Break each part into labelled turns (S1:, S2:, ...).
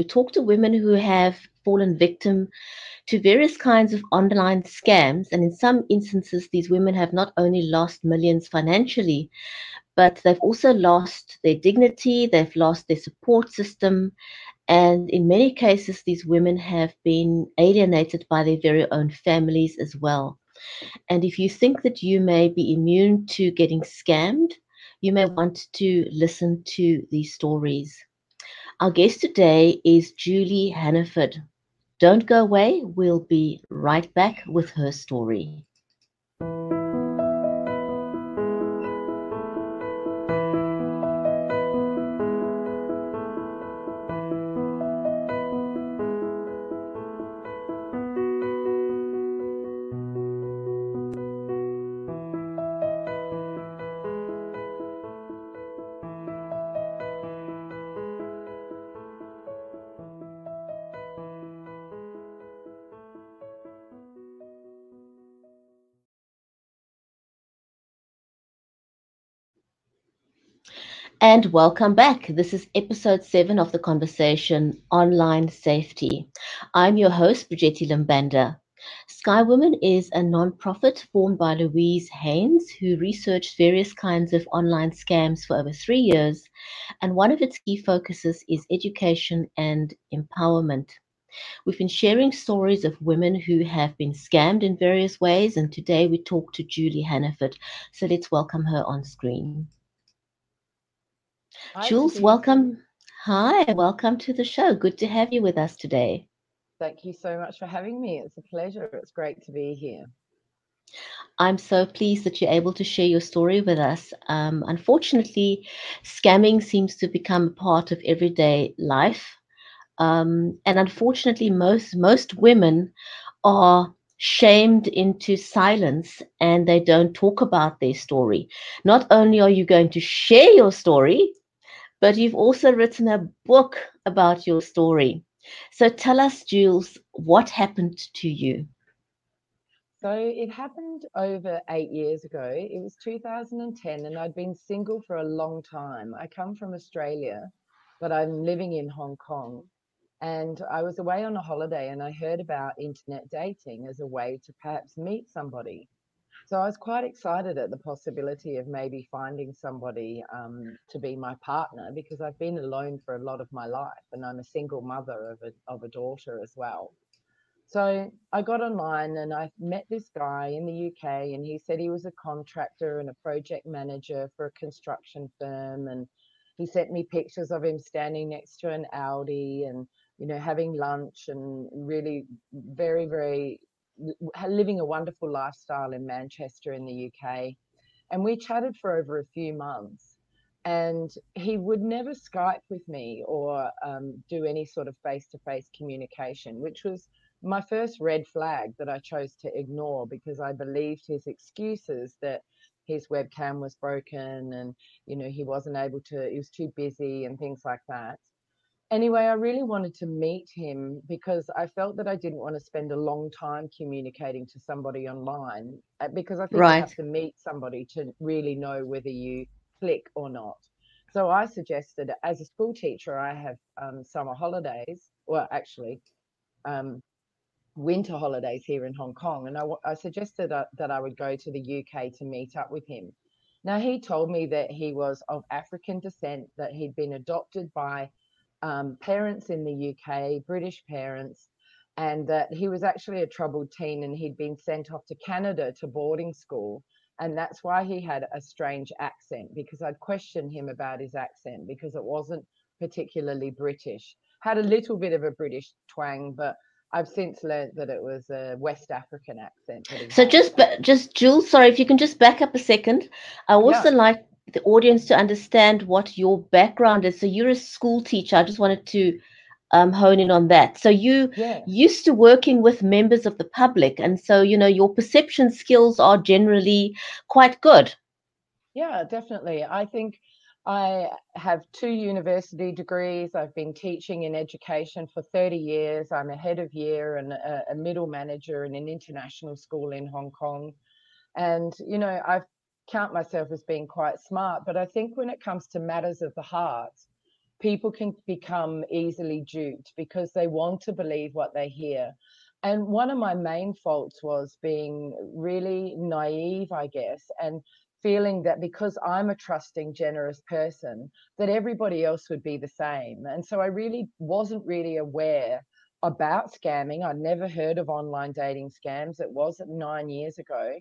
S1: We talk to women who have fallen victim to various kinds of online scams. And in some instances, these women have not only lost millions financially, but they've also lost their dignity, they've lost their support system. And in many cases, these women have been alienated by their very own families as well. And if you think that you may be immune to getting scammed, you may want to listen to these stories. Our guest today is Julie Hannaford. Don't go away, we'll be right back with her story. And welcome back. This is episode seven of the conversation Online Safety. I'm your host, Brigetti Limbanda. Sky Women is a non-profit formed by Louise Haynes, who researched various kinds of online scams for over three years. And one of its key focuses is education and empowerment. We've been sharing stories of women who have been scammed in various ways, and today we talk to Julie Hannaford. So let's welcome her on screen.
S2: Hi,
S1: Jules,
S2: Steve.
S1: welcome. Hi, welcome to the show. Good to have you with us today.
S2: Thank you so much for having me. It's a pleasure. It's great to be here.
S1: I'm so pleased that you're able to share your story with us. Um, unfortunately, scamming seems to become a part of everyday life, um, and unfortunately, most most women are shamed into silence and they don't talk about their story. Not only are you going to share your story, but you've also written a book about your story. So tell us, Jules, what happened to you?
S2: So it happened over eight years ago. It was 2010, and I'd been single for a long time. I come from Australia, but I'm living in Hong Kong. And I was away on a holiday and I heard about internet dating as a way to perhaps meet somebody. So I was quite excited at the possibility of maybe finding somebody um, to be my partner because I've been alone for a lot of my life and I'm a single mother of a, of a daughter as well. So I got online and I met this guy in the UK and he said he was a contractor and a project manager for a construction firm and he sent me pictures of him standing next to an Audi and you know having lunch and really very very living a wonderful lifestyle in Manchester in the UK. And we chatted for over a few months. And he would never Skype with me or um, do any sort of face to face communication, which was my first red flag that I chose to ignore because I believed his excuses that his webcam was broken and, you know, he wasn't able to, he was too busy and things like that anyway, I really wanted to meet him because I felt that I didn't want to spend a long time communicating to somebody online uh, because I think right. you have to meet somebody to really know whether you click or not. So I suggested, as a school teacher, I have um, summer holidays, well, actually, um, winter holidays here in Hong Kong, and I, I suggested that, that I would go to the UK to meet up with him. Now, he told me that he was of African descent, that he'd been adopted by um, parents in the UK, British parents, and that he was actually a troubled teen and he'd been sent off to Canada to boarding school. And that's why he had a strange accent because I'd questioned him about his accent because it wasn't particularly British. Had a little bit of a British twang, but I've since learned that it was a West African accent.
S1: So just, just Jules, sorry, if you can just back up a second. I also yeah. like the audience to understand what your background is. So you're a school teacher. I just wanted to um, hone in on that. So you yeah. used to working with members of the public, and so you know your perception skills are generally quite good.
S2: Yeah, definitely. I think I have two university degrees. I've been teaching in education for 30 years. I'm a head of year and a, a middle manager in an international school in Hong Kong. And, you know, I've count myself as being quite smart, but I think when it comes to matters of the heart, people can become easily duped because they want to believe what they hear. And one of my main faults was being really naive, I guess, and feeling that because I'm a trusting, generous person, that everybody else would be the same. And so I really wasn't really aware about scamming. I'd never heard of online dating scams. It was nine years ago.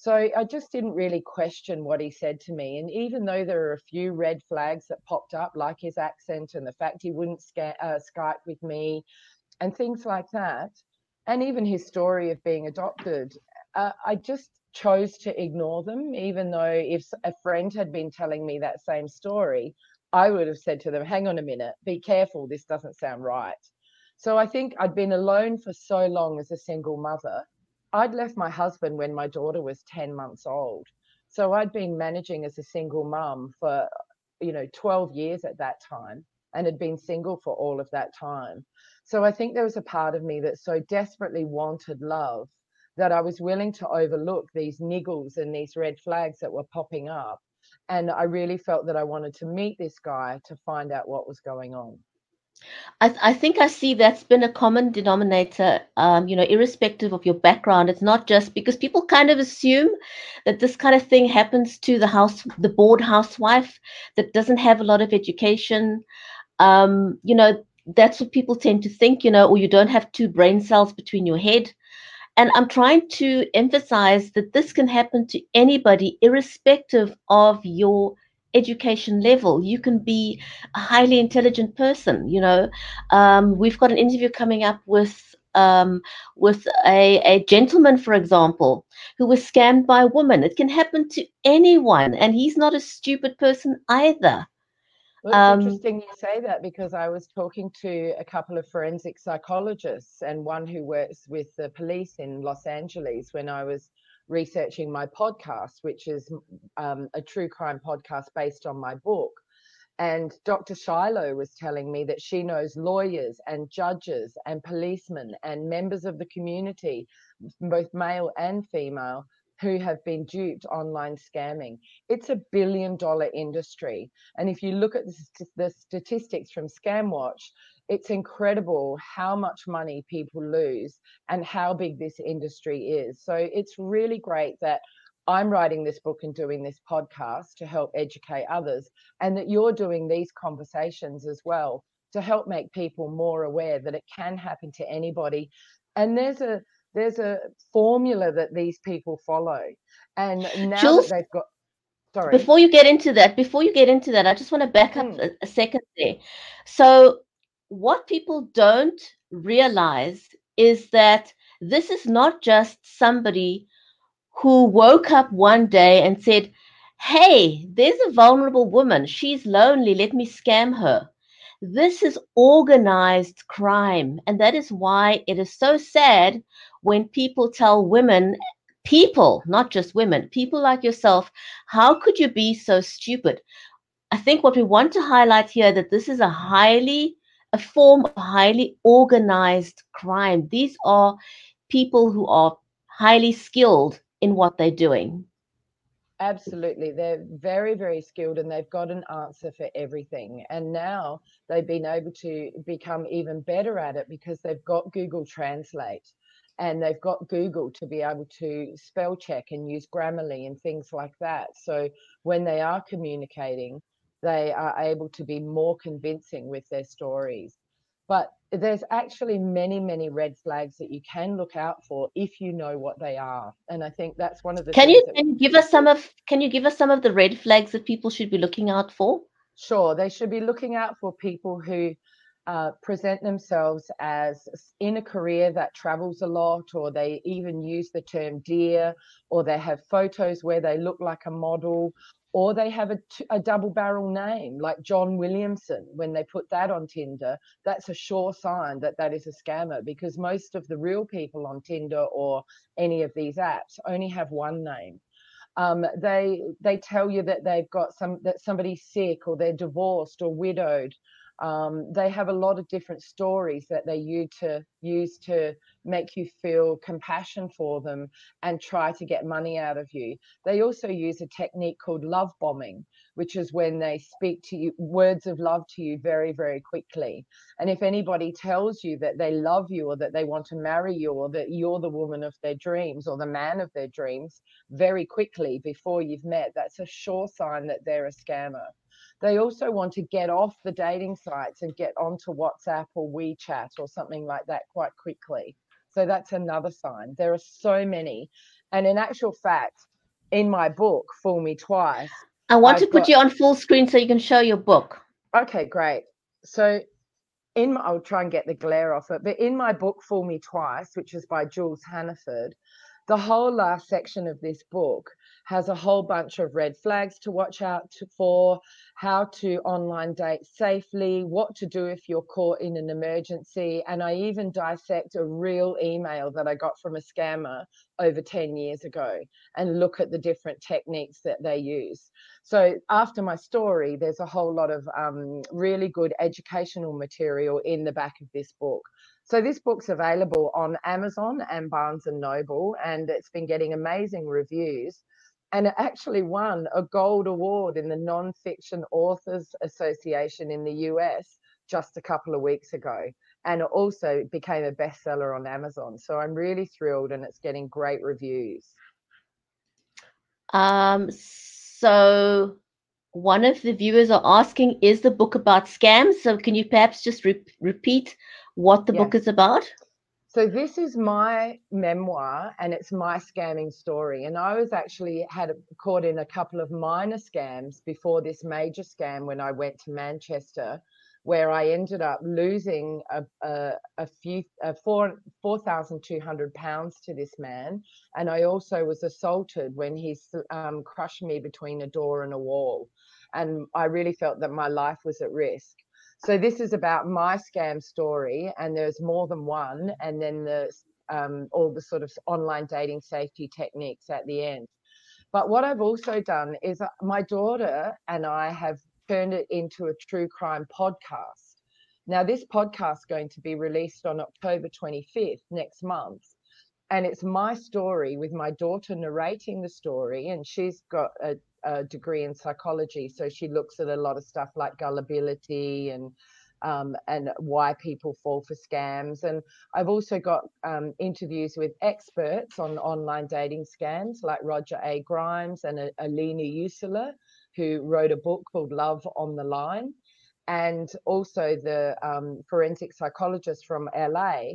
S2: So I just didn't really question what he said to me. And even though there are a few red flags that popped up, like his accent and the fact he wouldn't sca- uh, Skype with me and things like that, and even his story of being adopted, uh, I just chose to ignore them, even though if a friend had been telling me that same story, I would have said to them, hang on a minute, be careful, this doesn't sound right. So I think I'd been alone for so long as a single mother. I'd left my husband when my daughter was 10 months old. So I'd been managing as a single mum for, you know, 12 years at that time and had been single for all of that time. So I think there was a part of me that so desperately wanted love that I was willing to overlook these niggles and these red flags that were popping up. And I really felt that I wanted to meet this guy to find out what was going on.
S1: I, I think I see that's been a common denominator, um, you know, irrespective of your background. It's not just because people kind of assume that this kind of thing happens to the house, the bored housewife that doesn't have a lot of education. Um, you know, that's what people tend to think, you know, or you don't have two brain cells between your head. And I'm trying to emphasize that this can happen to anybody, irrespective of your education level. You can be a highly intelligent person. You know, um, we've got an interview coming up with um, with a, a gentleman, for example, who was scammed by a woman. It can happen to anyone, and he's not a stupid person either.
S2: Well, it's um, interesting you say that because I was talking to a couple of forensic psychologists and one who works with the police in Los Angeles when I was researching my podcast, which is um, a true crime podcast based on my book. And Dr. Shiloh was telling me that she knows lawyers and judges and policemen and members of the community, both male and female, who have been duped online scamming. It's a billion dollar industry. And if you look at the, statistics from ScamWatch, it's incredible how much money people lose and how big this industry is. So it's really great that I'm writing this book and doing this podcast to help educate others, and that you're doing these conversations as well to help make people more aware that it can happen to anybody. And there's a there's a formula that these people follow. And now Jules, that they've got sorry.
S1: Before you get into that, before you get into that, I just want to back up mm. a, a second there. So what people don't realize is that this is not just somebody who woke up one day and said, Hey, there's a vulnerable woman. She's lonely. Let me scam her. This is organized crime. And that is why it is so sad when people tell women, people, not just women, people like yourself, how could you be so stupid? I think what we want to highlight here that this is a highly a form of highly organized crime. These are people who are highly skilled in what they're doing.
S2: Absolutely. They're very, very skilled and they've got an answer for everything. And now they've been able to become even better at it because they've got Google Translate and they've got Google to be able to spell check and use Grammarly and things like that. So when they are communicating, they are able to be more convincing with their stories. But there's actually many, many red flags that you can look out for if you know what they are. And I think that's one of the.
S1: Can you can give us some of Can you give us some of the red flags that people should be looking out for?
S2: Sure, they should be looking out for people who uh, present themselves as in a career that travels a lot, or they even use the term dear, or they have photos where they look like a model, or they have a, a double barrel name like John Williamson. When they put that on Tinder, that's a sure sign that that is a scammer because most of the real people on Tinder or any of these apps only have one name. Um, they they tell you that they've got some that somebody's sick or they're divorced or widowed um, they have a lot of different stories that they use to use to make you feel compassion for them and try to get money out of you. They also use a technique called love bombing, which is when they speak to you words of love to you very, very quickly. And if anybody tells you that they love you or that they want to marry you or that you're the woman of their dreams or the man of their dreams very quickly before you've met, that's a sure sign that they're a scammer. They also want to get off the dating sites and get onto WhatsApp or WeChat or something like that quite quickly. So that's another sign. There are so many. And in actual fact, in my book, Fool Me Twice.
S1: I want I've to put got... you on full screen so you can show your book.
S2: Okay, great. So in my, I'll try and get the glare off it, but in my book, Fool Me Twice, which is by Jules Hannaford, the whole last section of this book has a whole bunch of red flags to watch out for, how to online date safely, what to do if you're caught in an emergency. And I even dissect a real email that I got from a scammer over 10 years ago and look at the different techniques that they use. So after my story, there's a whole lot of um, really good educational material in the back of this book. So this book's available on Amazon and Barnes and Noble, and it's been getting amazing reviews. And it actually won a gold award in the Nonfiction Authors Association in the US just a couple of weeks ago. And it also became a bestseller on Amazon. So I'm really thrilled and it's getting great reviews.
S1: Um, so one of the viewers are asking, is the book about scams? So can you perhaps just re- repeat what the book is about?
S2: So this is my memoir and it's my scamming story. And I was actually had caught in a couple of minor scams before this major scam when I went to Manchester, where I ended up losing a, a, a few a four four thousand two hundred pounds to this man, and I also was assaulted when he um, crushed me between a door and a wall, and I really felt that my life was at risk. So this is about my scam story, and there's more than one, and then there's um, all the sort of online dating safety techniques at the end. But what I've also done is uh, my daughter and I have turned it into a true crime podcast. Now, this podcast is going to be released on October 25th next month. And it's my story with my daughter narrating the story. And she's got a a degree in psychology, so she looks at a lot of stuff like gullibility and um, and why people fall for scams. And I've also got um, interviews with experts on online dating scams, like Roger A. Grimes and Alina Usula, who wrote a book called Love on the Line, and also the um, forensic psychologist from LA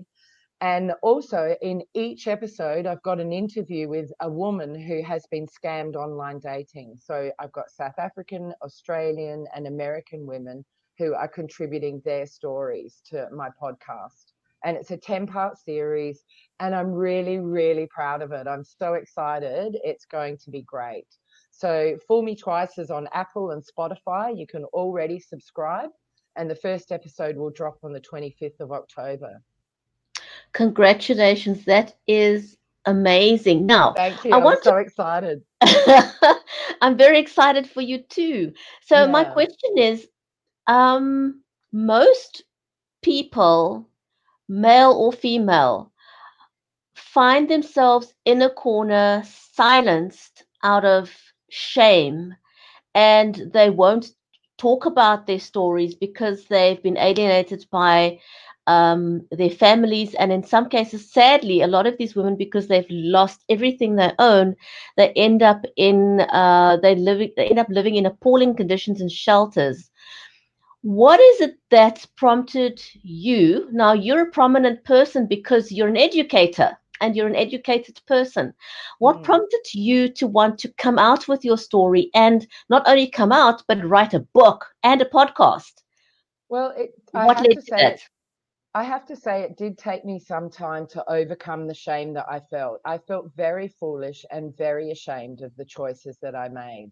S2: and also in each episode, I've got an interview with a woman who has been scammed online dating. So I've got South African, Australian, and American women who are contributing their stories to my podcast. And it's a 10 part series, and I'm really, really proud of it. I'm so excited. It's going to be great. So, Fool Me Twice is on Apple and Spotify. You can already subscribe, and the first episode will drop on the 25th of October.
S1: Congratulations. That is amazing. Now,
S2: thank you. I I'm so to... excited.
S1: I'm very excited for you too. So, yeah. my question is um, most people, male or female, find themselves in a corner, silenced out of shame, and they won't talk about their stories because they've been alienated by um, their families, and in some cases, sadly, a lot of these women, because they've lost everything they own, they end up in uh, they living they end up living in appalling conditions in shelters. What is it that's prompted you? Now you're a prominent person because you're an educator and you're an educated person. What mm. prompted you to want to come out with your story and not only come out but write a book and a podcast?
S2: Well, it, what led to that? I have to say, it did take me some time to overcome the shame that I felt. I felt very foolish and very ashamed of the choices that I made.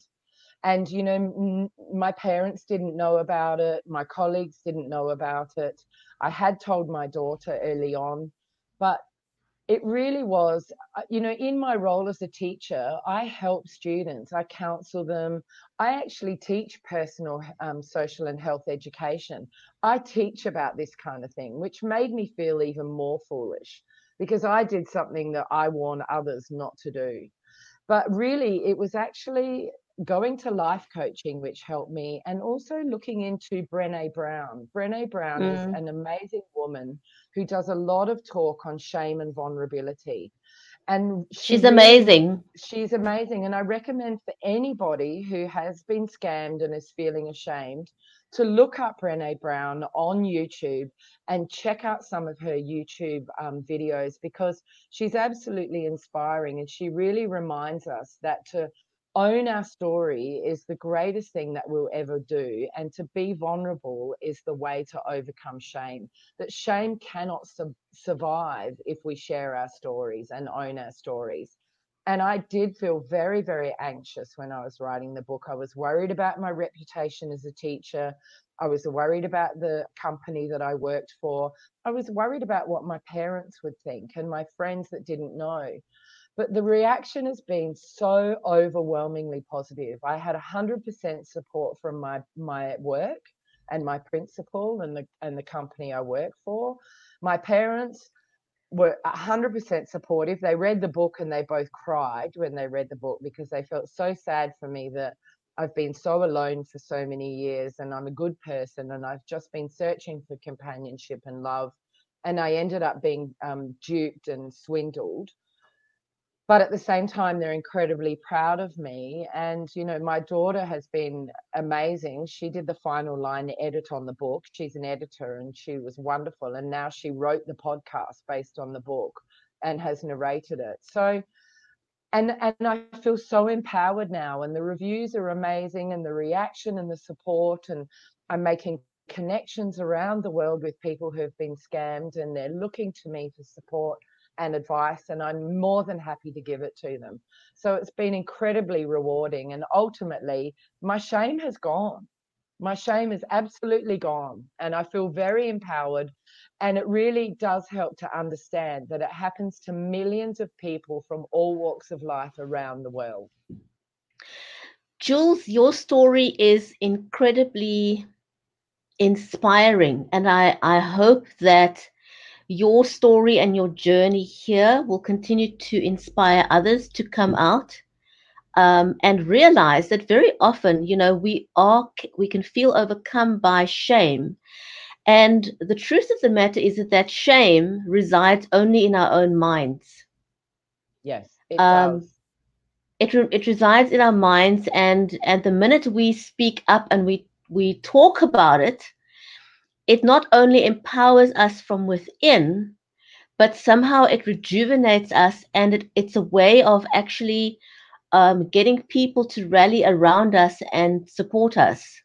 S2: And, you know, m- my parents didn't know about it, my colleagues didn't know about it. I had told my daughter early on, but it really was, uh, you know, in my role as a teacher, I help students, I counsel them. I actually teach personal, um, social, and health education. I teach about this kind of thing, which made me feel even more foolish because I did something that I warn others not to do. But really, it was actually going to life coaching, which helped me, and also looking into Brene Brown. Brene Brown mm. is an amazing woman who does a lot of talk on shame and vulnerability. And
S1: she she's really, amazing.
S2: She's amazing. And I recommend for anybody who has been scammed and is feeling ashamed to look up Brene Brown on YouTube and check out some of her YouTube um, videos because she's absolutely inspiring and she really reminds us that to own our story is the greatest thing that we'll ever do. And to be vulnerable is the way to overcome shame. That shame cannot su- survive if we share our stories and own our stories. And I did feel very, very anxious when I was writing the book. I was worried about my reputation as a teacher. I was worried about the company that I worked for. I was worried about what my parents would think and my friends that didn't know. But the reaction has been so overwhelmingly positive. I had 100% support from my, my work and my principal and the, and the company I work for. My parents were 100% supportive. They read the book and they both cried when they read the book because they felt so sad for me that I've been so alone for so many years and I'm a good person and I've just been searching for companionship and love. And I ended up being um, duped and swindled but at the same time they're incredibly proud of me and you know my daughter has been amazing. She did the final line edit on the book. She's an editor and she was wonderful and now she wrote the podcast based on the book and has narrated it. So and and i feel so empowered now and the reviews are amazing and the reaction and the support and i'm making connections around the world with people who've been scammed and they're looking to me for support and advice, and I'm more than happy to give it to them. So it's been incredibly rewarding. And ultimately, my shame has gone. My shame is absolutely gone. And I feel very empowered. And it really does help to understand that it happens to millions of people from all walks of life around the world.
S1: Jules, your story is incredibly inspiring. And I, I hope that your story and your journey here will continue to inspire others to come out um, and realize that very often, you know, we are we can feel overcome by shame, and the truth of the matter is that that shame resides only in our own minds.
S2: Yes, it um, does.
S1: It, it resides in our minds, and and the minute we speak up and we we talk about it, it not only empowers us from within, but somehow it rejuvenates us and it, it's a way of actually um, getting people to rally around us and support us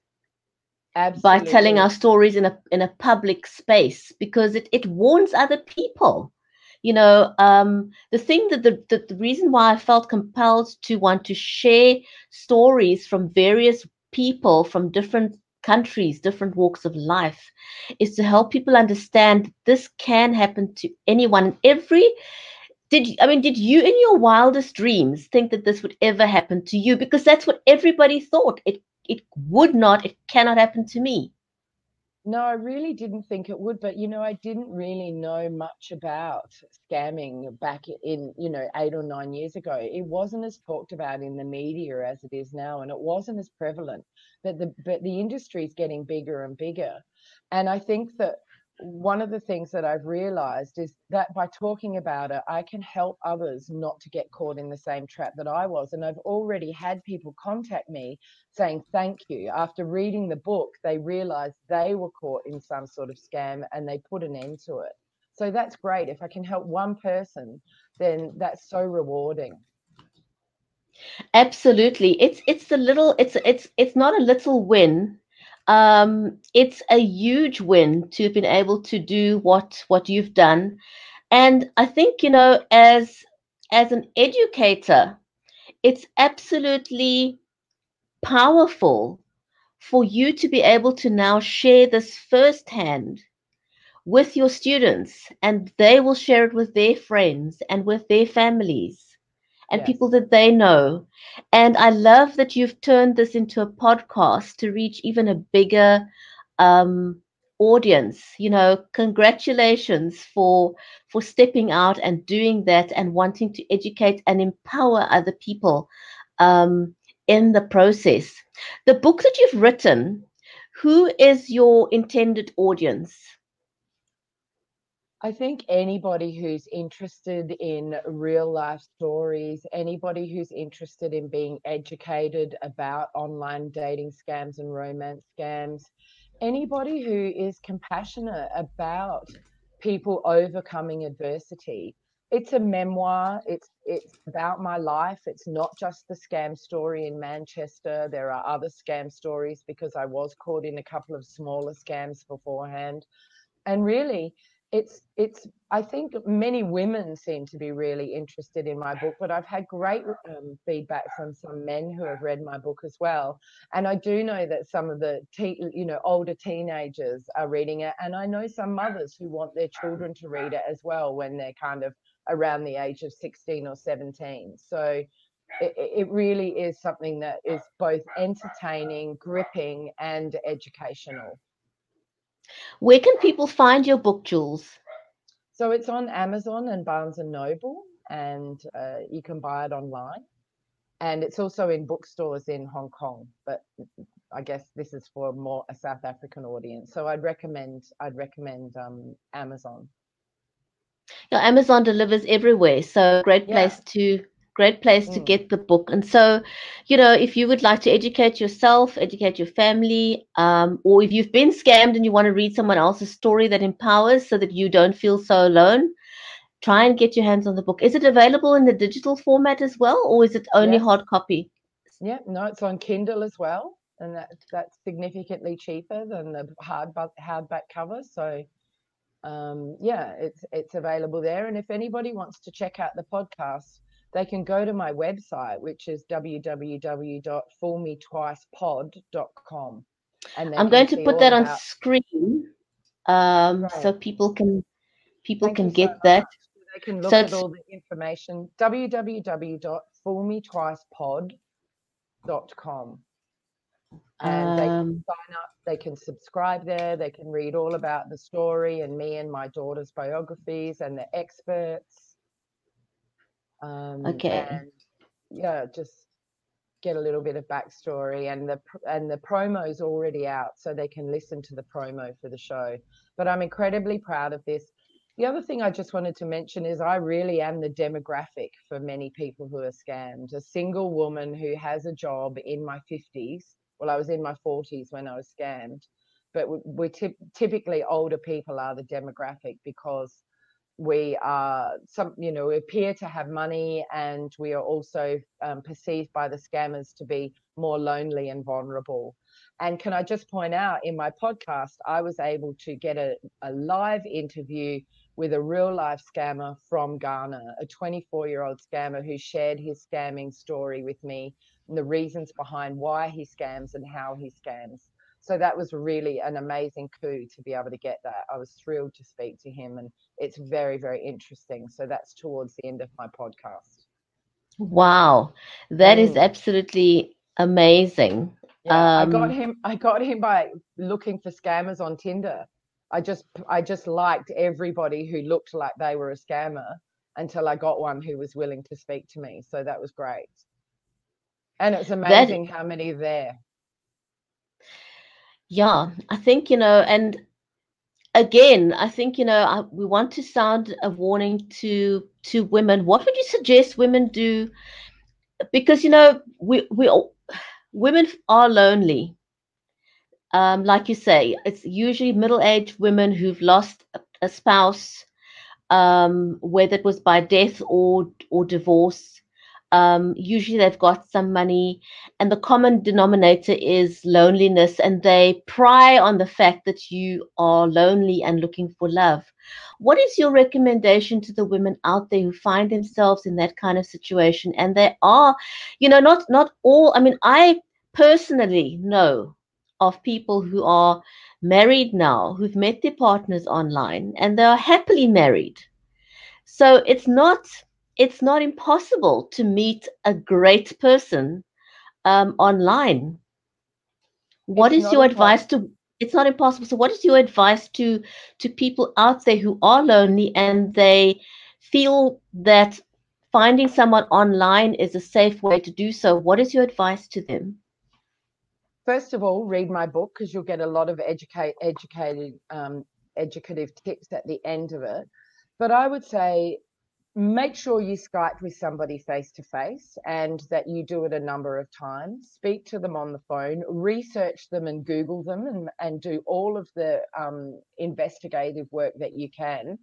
S1: Absolutely. by telling our stories in a in a public space because it, it warns other people you know um, the thing that the, the the reason why i felt compelled to want to share stories from various people from different countries, different walks of life, is to help people understand this can happen to anyone. Every did I mean, did you in your wildest dreams think that this would ever happen to you? Because that's what everybody thought. It it would not, it cannot happen to me.
S2: No, I really didn't think it would, but you know, I didn't really know much about scamming back in, you know, eight or nine years ago. It wasn't as talked about in the media as it is now, and it wasn't as prevalent. But the but the industry is getting bigger and bigger. And I think that one of the things that I've realized is that by talking about it, I can help others not to get caught in the same trap that I was. And I've already had people contact me saying thank you. After reading the book, they realized they were caught in some sort of scam and they put an end to it. So that's great. If I can help one person, then that's so rewarding.
S1: Absolutely. It's it's the little it's it's it's not a little win um, it's a huge win to have been able to do what what you've done, and I think you know as as an educator, it's absolutely powerful for you to be able to now share this firsthand with your students, and they will share it with their friends and with their families and yes. people that they know. And I love that you've turned this into a podcast to reach even a bigger um, audience. You know, congratulations for for stepping out and doing that and wanting to educate and empower other people. Um, in the process. The book that you've written, who is your intended audience?
S2: I think anybody who's interested in real life stories, anybody who's interested in being educated about online dating scams and romance scams, anybody who is compassionate about people overcoming adversity. It's a memoir. It's it's about my life. It's not just the scam story in Manchester. There are other scam stories because I was caught in a couple of smaller scams beforehand. And really, it's it's i think many women seem to be really interested in my book but i've had great um, feedback from some men who have read my book as well. And i do know that some of the te- you know older teenagers are reading it and i know some mothers who want their children to read it as well when they're kind of around the age of 16 or 17 so it, it really is something that is both entertaining gripping and educational
S1: where can people find your book, Jules?
S2: So it's on Amazon and Barnes and Noble, and uh, you can buy it online. And it's also in bookstores in Hong Kong, but I guess this is for more a South African audience. So I'd recommend I'd recommend um, Amazon.
S1: Yeah, Amazon delivers everywhere, so great place yeah. to great place mm. to get the book. And so, you know, if you would like to educate yourself, educate your family, um, or if you've been scammed and you want to read someone else's story that empowers so that you don't feel so alone, try and get your hands on the book. Is it available in the digital format as well, or is it only hard copy?
S2: Yeah, no, it's on Kindle as well, and that, that's significantly cheaper than the hard hardback cover. So, um, yeah, it's it's available there. And if anybody wants to check out the podcast, they can go to my website, which is www.foolmetwicepod.com.
S1: And I'm going to put that about... on screen um, right. so people can people Thank can get so that.
S2: They can look so at all the information. www.foolmetwicepod.com. And um, they can um sign up, they can subscribe there, they can read all about the story and me and my daughter's biographies and the experts
S1: um, okay.
S2: And yeah, just get a little bit of backstory and the and the promo is already out so they can listen to the promo for the show. But i'm incredibly proud of this. The other thing i just wanted to mention is i really am the demographic for many people who are scammed. A single woman who has a job in my 50s well i was in my 40s when i was scammed but we, we typically older people are the demographic because we are some you know appear to have money and we are also um, perceived by the scammers to be more lonely and vulnerable. And can i just point out in my podcast i was able to get a, a live interview with a real life scammer from ghana a 24 year old scammer who shared his scamming story with me and the reasons behind why he scams and how he scams so that was really an amazing coup to be able to get that. I was thrilled to speak to him, and it's very, very interesting. So that's towards the end of my podcast.
S1: Wow, that mm. is absolutely amazing.
S2: Yeah, um, I got um, him. I got him by looking for scammers on Tinder. I just, I just liked everybody who looked like they were a scammer until I got one who was willing to speak to me. So that was great. And it's amazing that, how many there.
S1: Yeah, I think, you know, and again, I think, you know, I, we want to sound a warning to to women. What would you suggest women do? Because, you know, we we all, women are lonely. Um, like you say, it's usually middle-aged women who've lost a, spouse, um, whether it was by death or or divorce um, usually they've got some money, and the common denominator is loneliness, and they pry on the fact that you are lonely and looking for love. What is your recommendation to the women out there who find themselves in that kind of situation? And they are, you know, not not all. I mean, I personally know of people who are married now who've met their partners online and they are happily married. So it's not it's not impossible to meet a great person um, online. What it's is your advice to? It's not impossible. So, what is your advice to to people out there who are lonely and they feel that finding someone online is a safe way to do so, what is your advice to them?
S2: First of all, read my book because you'll get a lot of educate, educated, um, educative tips at the end of it. But I would say make sure you Skype with somebody face to face and that you do it a number of times. Speak to them on the phone, research them and Google them and, and do all of the um, investigative work that you can.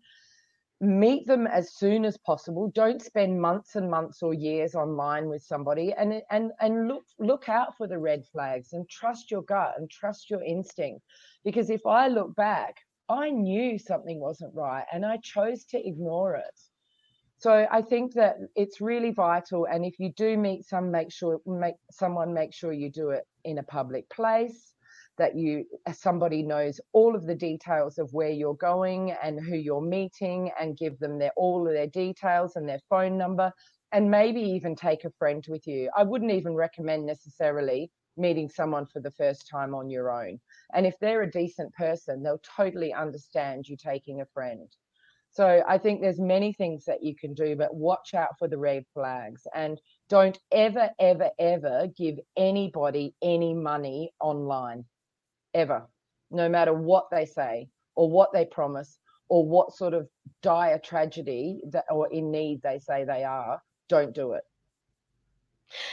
S2: Meet them as soon as possible. Don't spend months and months or years online with somebody and and and look look out for the red flags and trust your gut and trust your instinct. Because if I look back, I knew something wasn't right and I chose to ignore it so I think that it's really vital. And if you do meet some, make sure make someone make sure you do it in a public place. That you somebody knows all of the details of where you're going and who you're meeting, and give them their all of their details and their phone number, and maybe even take a friend with you. I wouldn't even recommend necessarily meeting someone for the first time on your own. And if they're a decent person, they'll totally understand you taking a friend. So I think there's many things that you can do, but watch out for the red flags and don't ever, ever, ever give anybody any money online, ever, no matter what they say or what they promise or what sort of dire tragedy that or in need they say they are. Don't do it.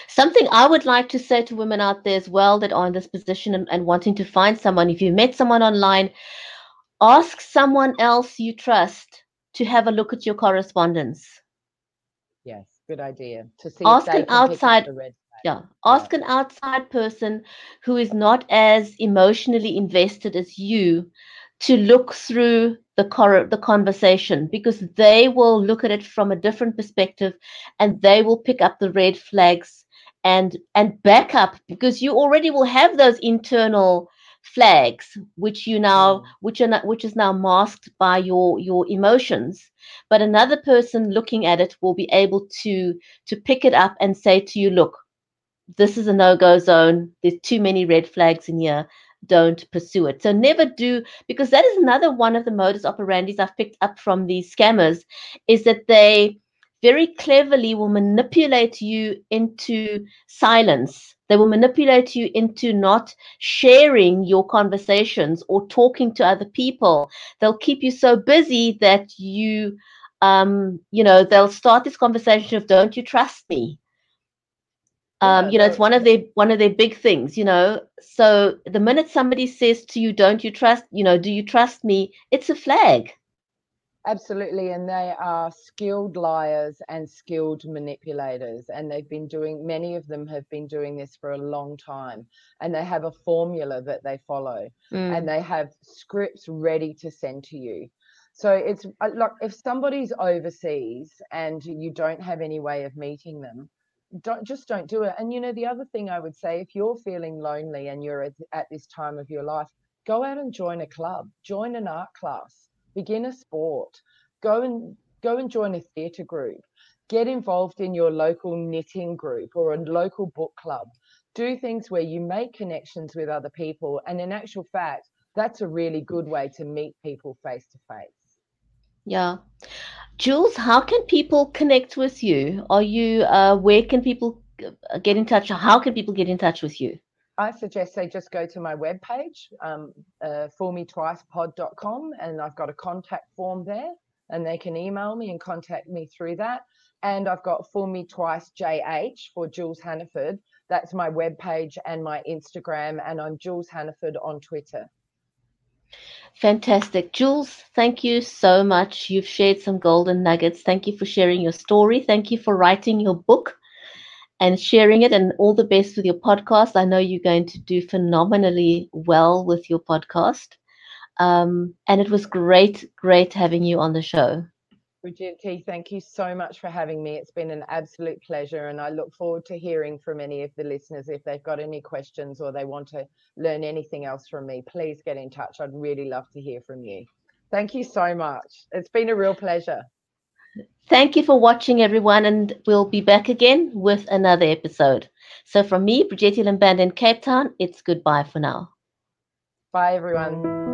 S1: Something I would like to say to women out there as well that are in this position and, and wanting to find someone, if you met someone online, ask someone else you trust to have a look at your correspondence.
S2: Yes, good idea.
S1: To see ask an outside yeah ask yeah. an outside person who is not as emotionally invested as you to look through the cor- the conversation because they will look at it from a different perspective and they will pick up the red flags and and back up because you already will have those internal flags which you now mm. which are not, which is now masked by your your emotions. But another person looking at it will be able to to pick it up and say to you look this is a no-go zone. There's too many red flags in here. Don't pursue it. So never do because that is another one of the modus operandis i've picked up from these scammers is that they very cleverly will manipulate you into silence they will manipulate you into not sharing your conversations or talking to other people. They'll keep you so busy that you, um, you know, they'll start this conversation of "Don't you trust me?" Um, you know, it's one of their one of their big things. You know, so the minute somebody says to you, "Don't you trust?" You know, "Do you trust me?" It's a flag.
S2: Absolutely, and they are skilled liars and skilled manipulators, and they've been doing. Many of them have been doing this for a long time, and they have a formula that they follow, mm. and they have scripts ready to send to you. So it's uh, like if somebody's overseas and you don't have any way of meeting them, don't just don't do it. And you know, the other thing I would say, if you're feeling lonely and you're at, at this time of your life, go out and join a club, join an art class begin a sport, go and go and join a theatre group, get involved in your local knitting group or a local book club. Do things where you make connections with other people. And in actual fact, that's a really good way to meet people face to face.
S1: Yeah. Jules, how can people connect with you? Are you, uh, where can people get in touch? How can people get in touch with you?
S2: I suggest they just go to my webpage, um, uh, foolmetwicepod.com, and I've got a contact form there, and they can email me and contact me through that. And I've got Fool Me Twice JH for Jules Hannaford. That's my webpage and my Instagram, and I'm Jules Hannaford on Twitter.
S1: Fantastic. Jules, thank you so much. You've shared some golden nuggets. Thank you for sharing your story. Thank you for writing your book and sharing it. And all the best with your podcast. I know you're going to do phenomenally well with your podcast. Um, and it was great, great having you on the show.
S2: Brigitte, thank you so much for having me. It's been an absolute pleasure, and I look forward to hearing from any of the listeners if they've got any questions or they want to learn anything else from me. Please get in touch. I'd really love to hear from you. Thank you so much. It's been a real pleasure.
S1: Thank you for watching, everyone, and we'll be back again with another episode. So, from me, Brigitte Limband in Cape Town, it's goodbye for now.
S2: Bye, everyone.